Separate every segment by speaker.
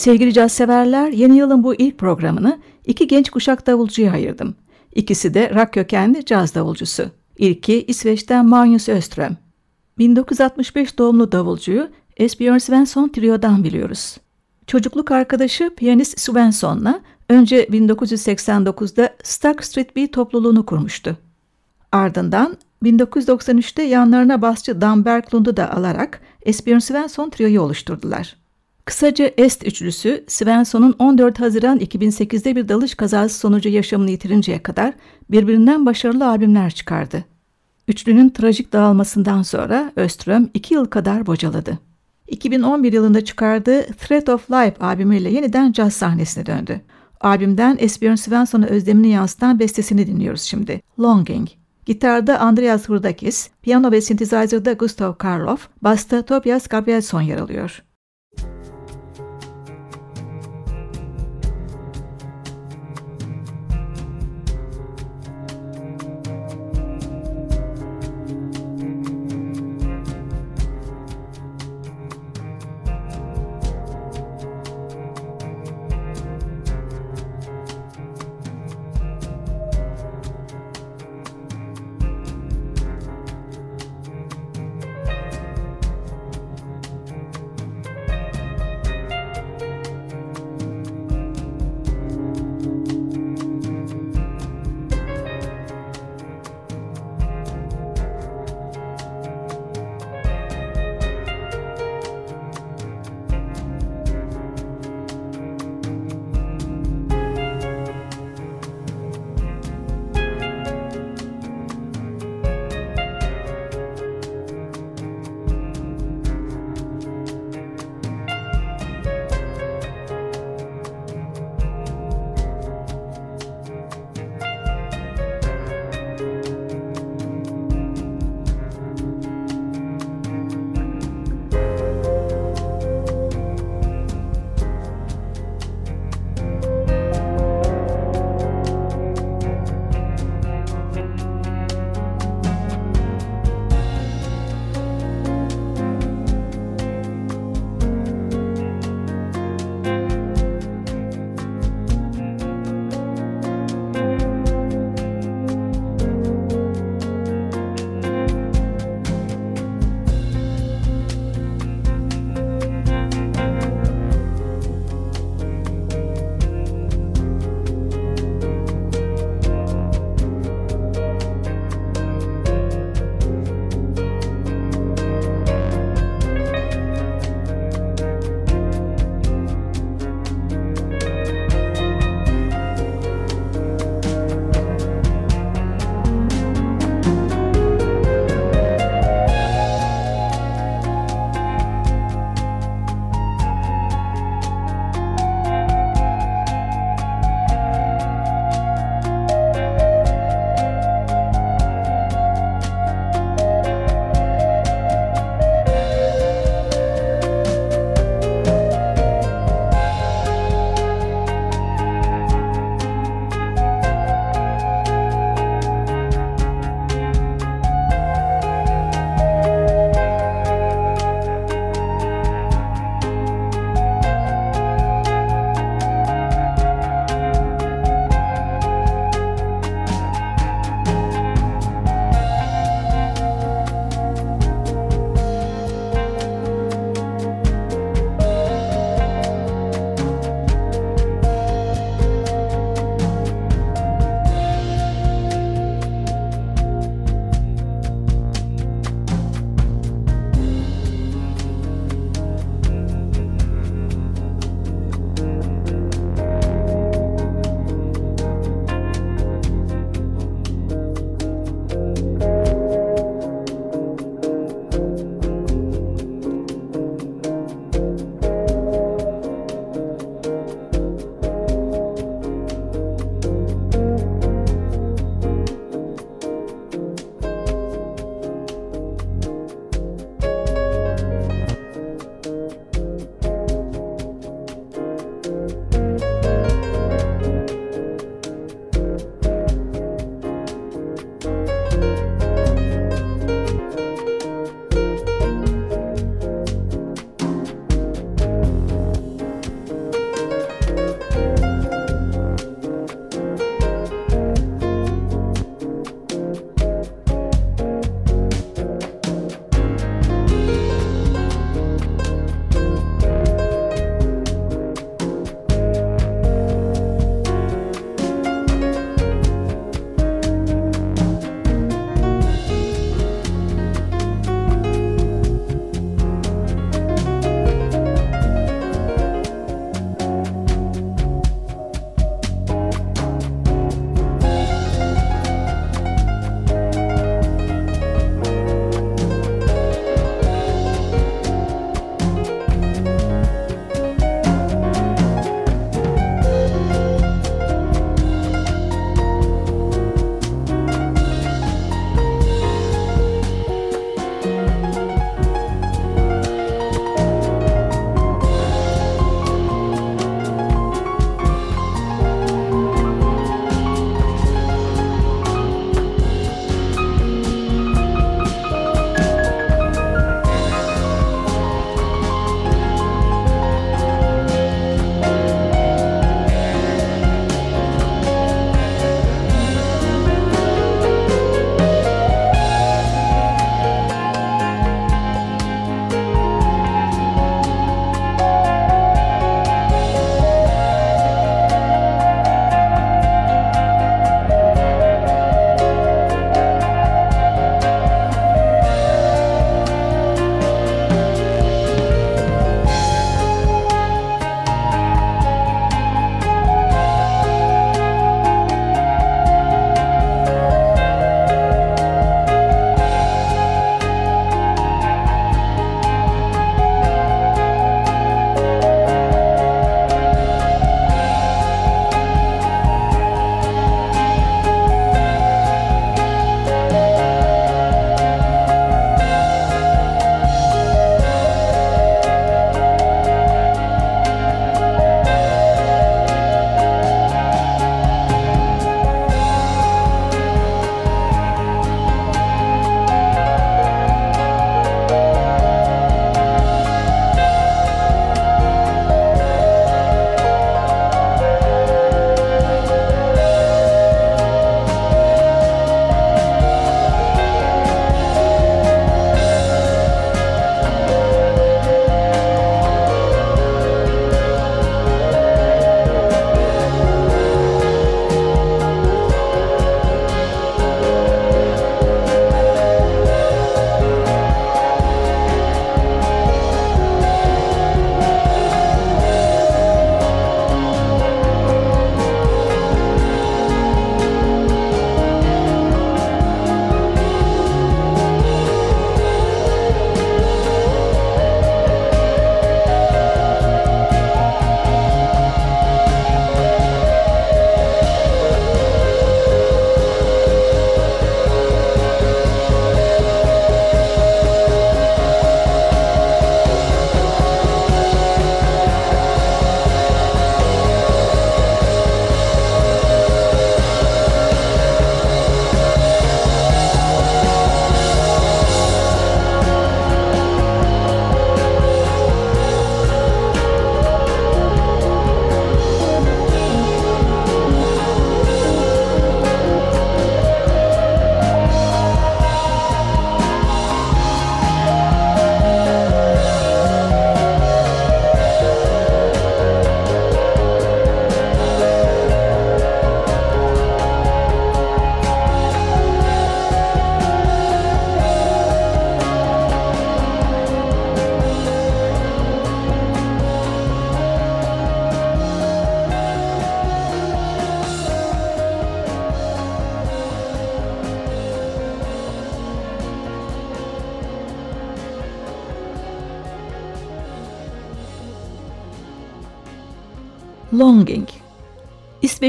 Speaker 1: Sevgili caz severler, yeni yılın bu ilk programını iki genç kuşak davulcuya ayırdım. İkisi de rock kökenli caz davulcusu. İlki İsveç'ten Magnus Öström. 1965 doğumlu davulcuyu Esbjörn Svensson Trio'dan biliyoruz. Çocukluk arkadaşı piyanist Svensson'la önce 1989'da Stark Street Bee topluluğunu kurmuştu. Ardından 1993'te yanlarına basçı Dan Berglund'u da alarak Esbjörn Svensson Trio'yu oluşturdular. Kısaca Est üçlüsü Svensson'un 14 Haziran 2008'de bir dalış kazası sonucu yaşamını yitirinceye kadar birbirinden başarılı albümler çıkardı. Üçlünün trajik dağılmasından sonra Öström iki yıl kadar bocaladı. 2011 yılında çıkardığı Threat of Life albümüyle yeniden caz sahnesine döndü. Albümden Esbjörn Svensson'a özlemini yansıtan bestesini dinliyoruz şimdi. Longing. Gitarda Andreas Hurdakis, piyano ve synthesizer'da Gustav Karloff, basta Tobias Gabrielsson yer alıyor.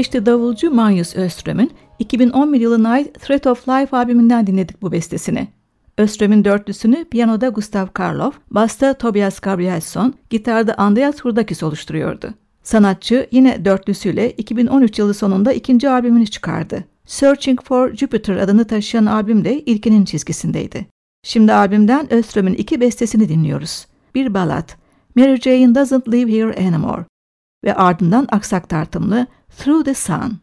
Speaker 1: İsveçli davulcu Magnus Öström'ün 2011 yılına ait Threat of Life albümünden dinledik bu bestesini. Öström'ün dörtlüsünü piyanoda Gustav Karloff, basta Tobias Gabrielsson, gitarda Andreas Hurdakis oluşturuyordu. Sanatçı yine dörtlüsüyle 2013 yılı sonunda ikinci albümünü çıkardı. Searching for Jupiter adını taşıyan albüm de ilkinin çizgisindeydi. Şimdi albümden Öström'ün iki bestesini dinliyoruz. Bir balat, Mary Jane Doesn't Live Here Anymore ve ardından aksak tartımlı Through the Sun.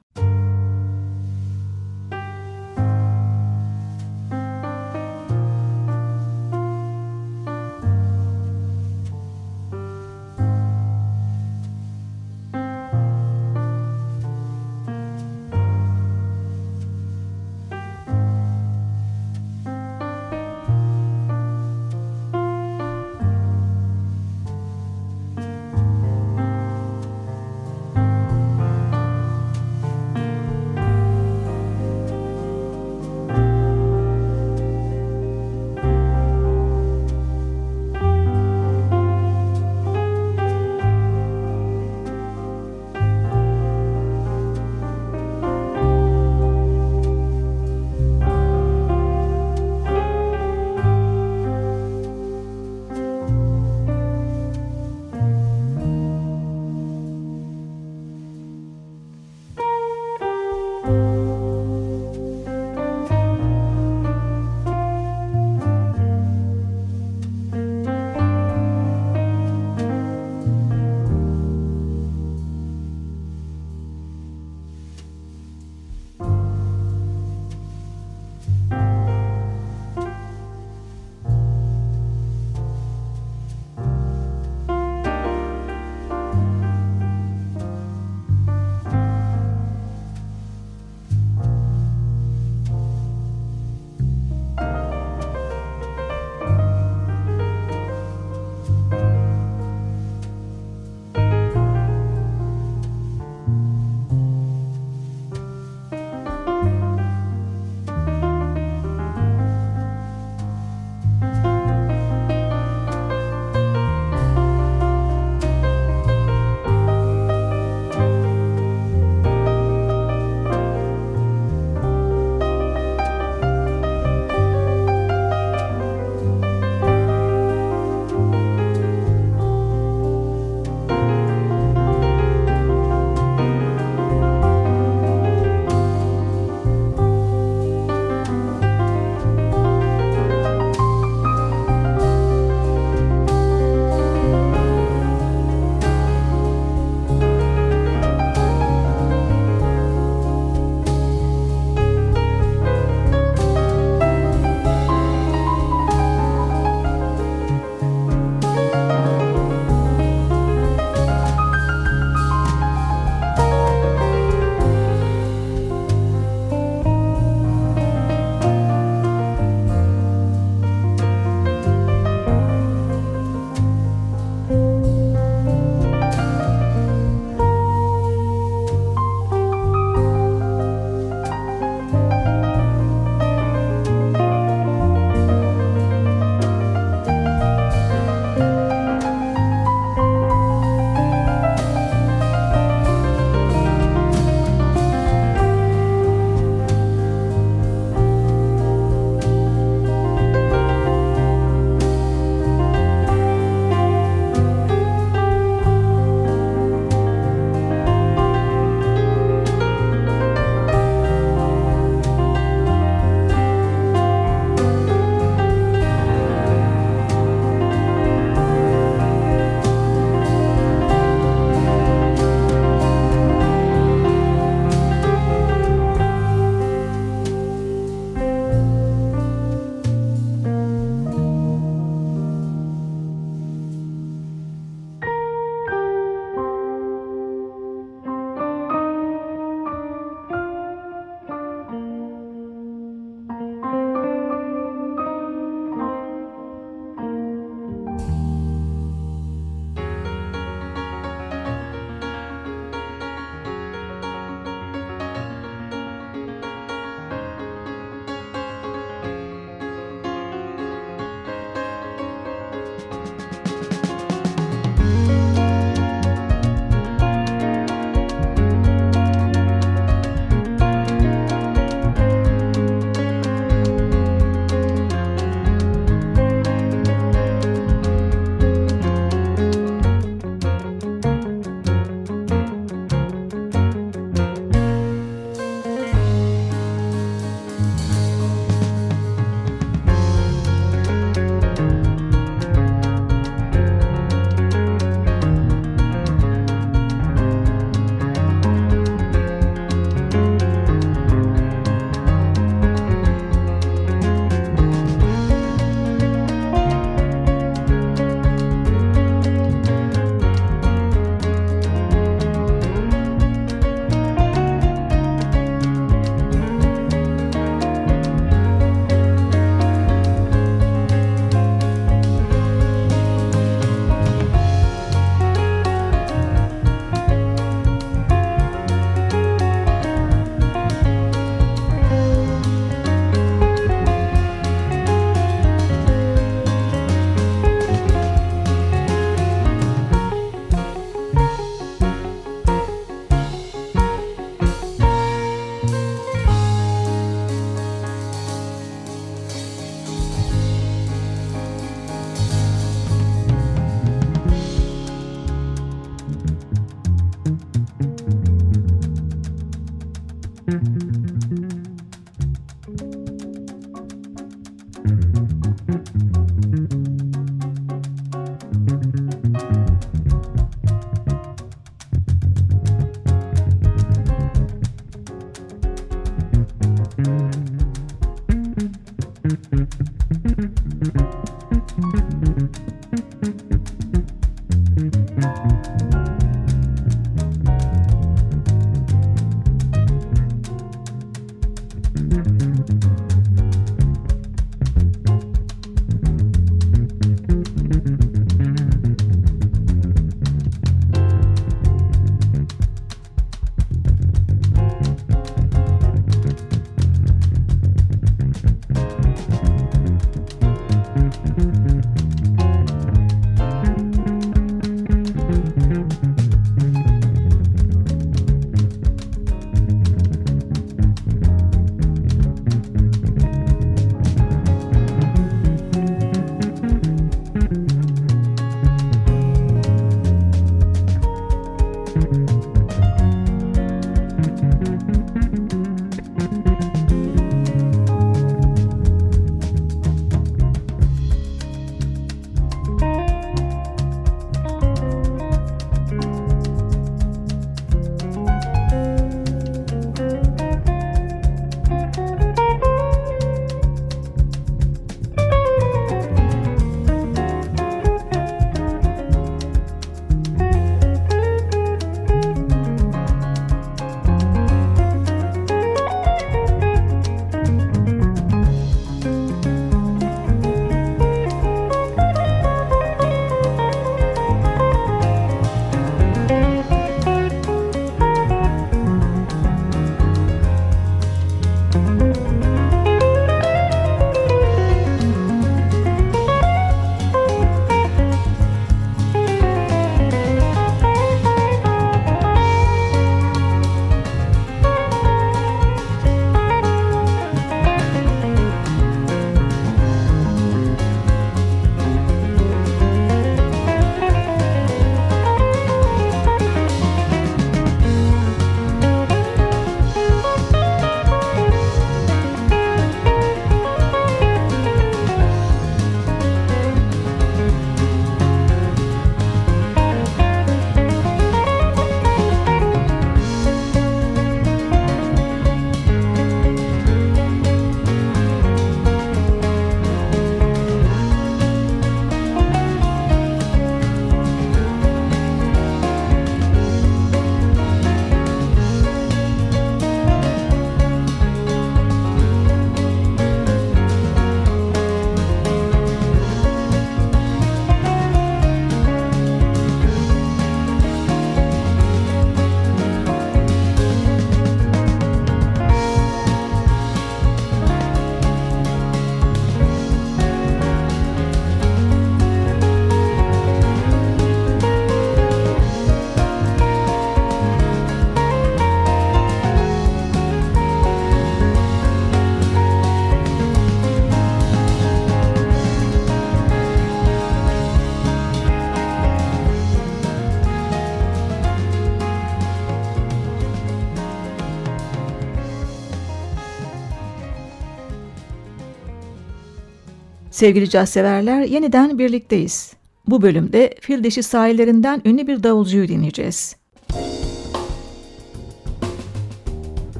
Speaker 1: Sevgili caz severler yeniden birlikteyiz. Bu bölümde fil dişi sahillerinden ünlü bir davulcuyu dinleyeceğiz.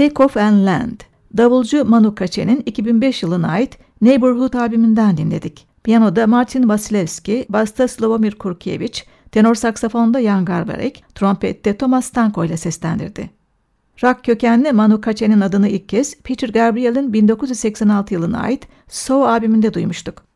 Speaker 1: Take Off and Land. Davulcu Manu Katche'nin 2005 yılına ait Neighborhood albümünden dinledik. Piyanoda Martin Vasilevski, basta Slavomir Kurkiewicz, tenor saksafonda Jan Garbarek, trompette Thomas Stanko ile seslendirdi. Rock kökenli Manu Katche'nin adını ilk kez Peter Gabriel'in 1986 yılına ait So albümünde duymuştuk.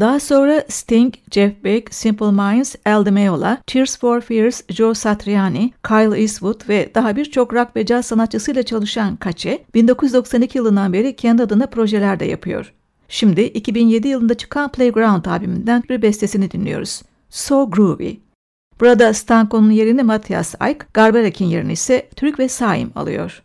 Speaker 1: Daha sonra Sting, Jeff Beck, Simple Minds, Al Di Meola, Tears for Fears, Joe Satriani, Kyle Eastwood ve daha birçok rock ve caz sanatçısıyla çalışan Kaçe, 1992 yılından beri kendi adına projeler de yapıyor. Şimdi 2007 yılında çıkan Playground albümünden bir bestesini dinliyoruz. So Groovy. Burada Stanko'nun yerini Matthias Ayk, Garberek'in yerini ise Türk ve Saim alıyor.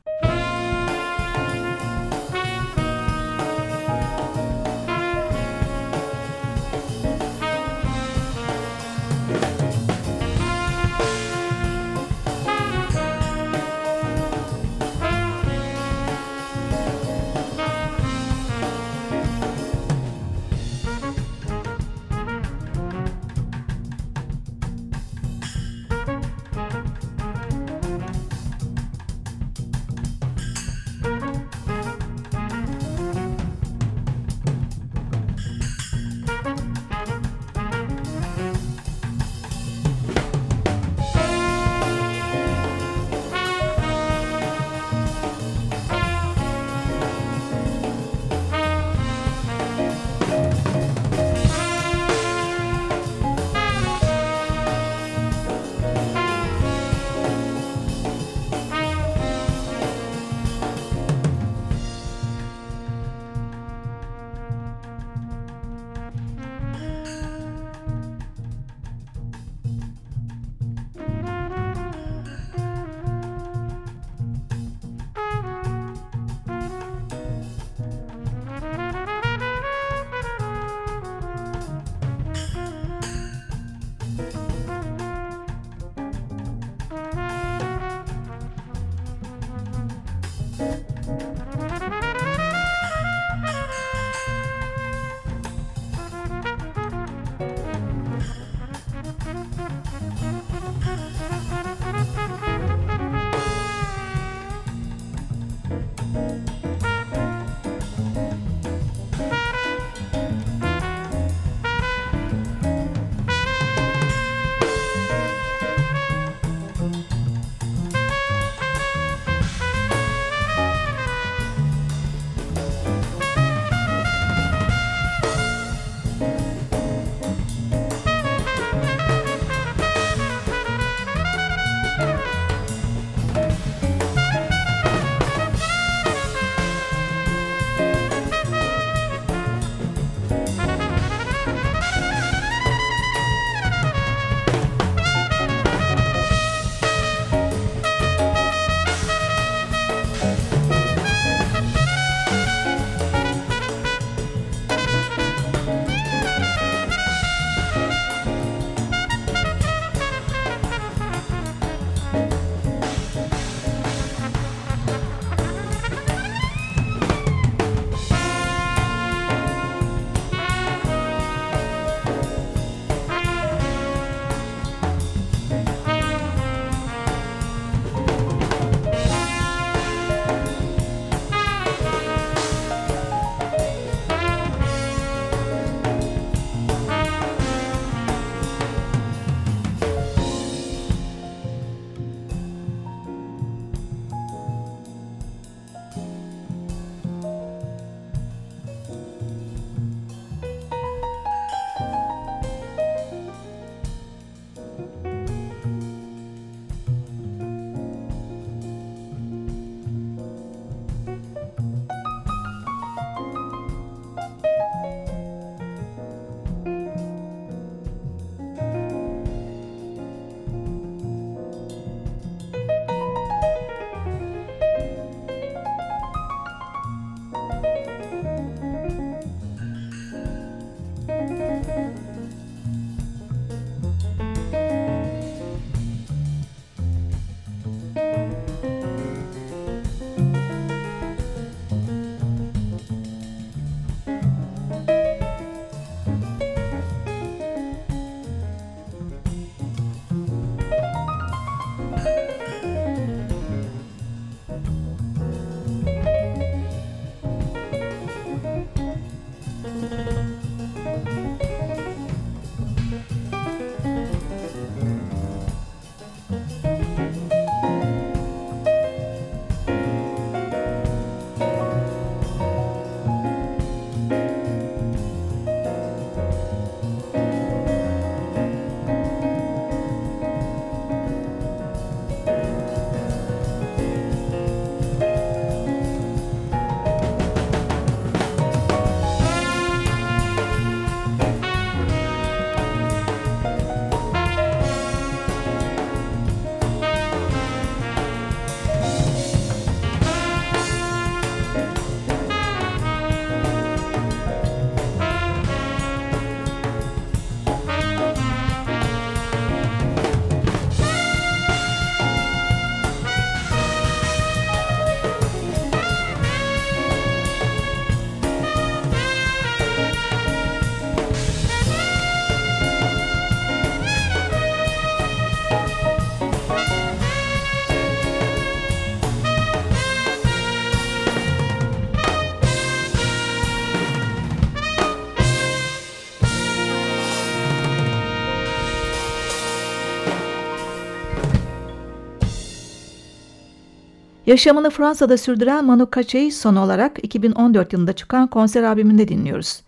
Speaker 1: Yaşamını Fransa'da sürdüren Manu Katcha'yı son olarak 2014 yılında çıkan konser albümünde dinliyoruz.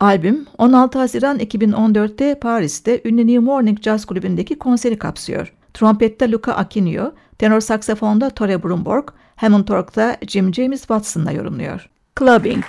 Speaker 1: Albüm 16 Haziran 2014'te Paris'te ünlü New Morning Jazz Kulübü'ndeki konseri kapsıyor. Trompette Luca Aquino, tenor saksafonda Tore Brumborg, Hammond Org'da Jim James Watson'la yorumluyor. Clubbing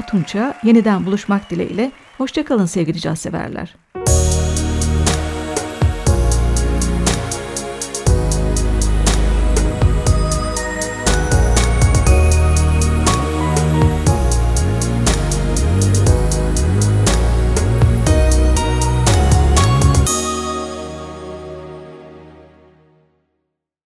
Speaker 1: Hülya Tunça, yeniden buluşmak dileğiyle. Hoşçakalın sevgili caz severler.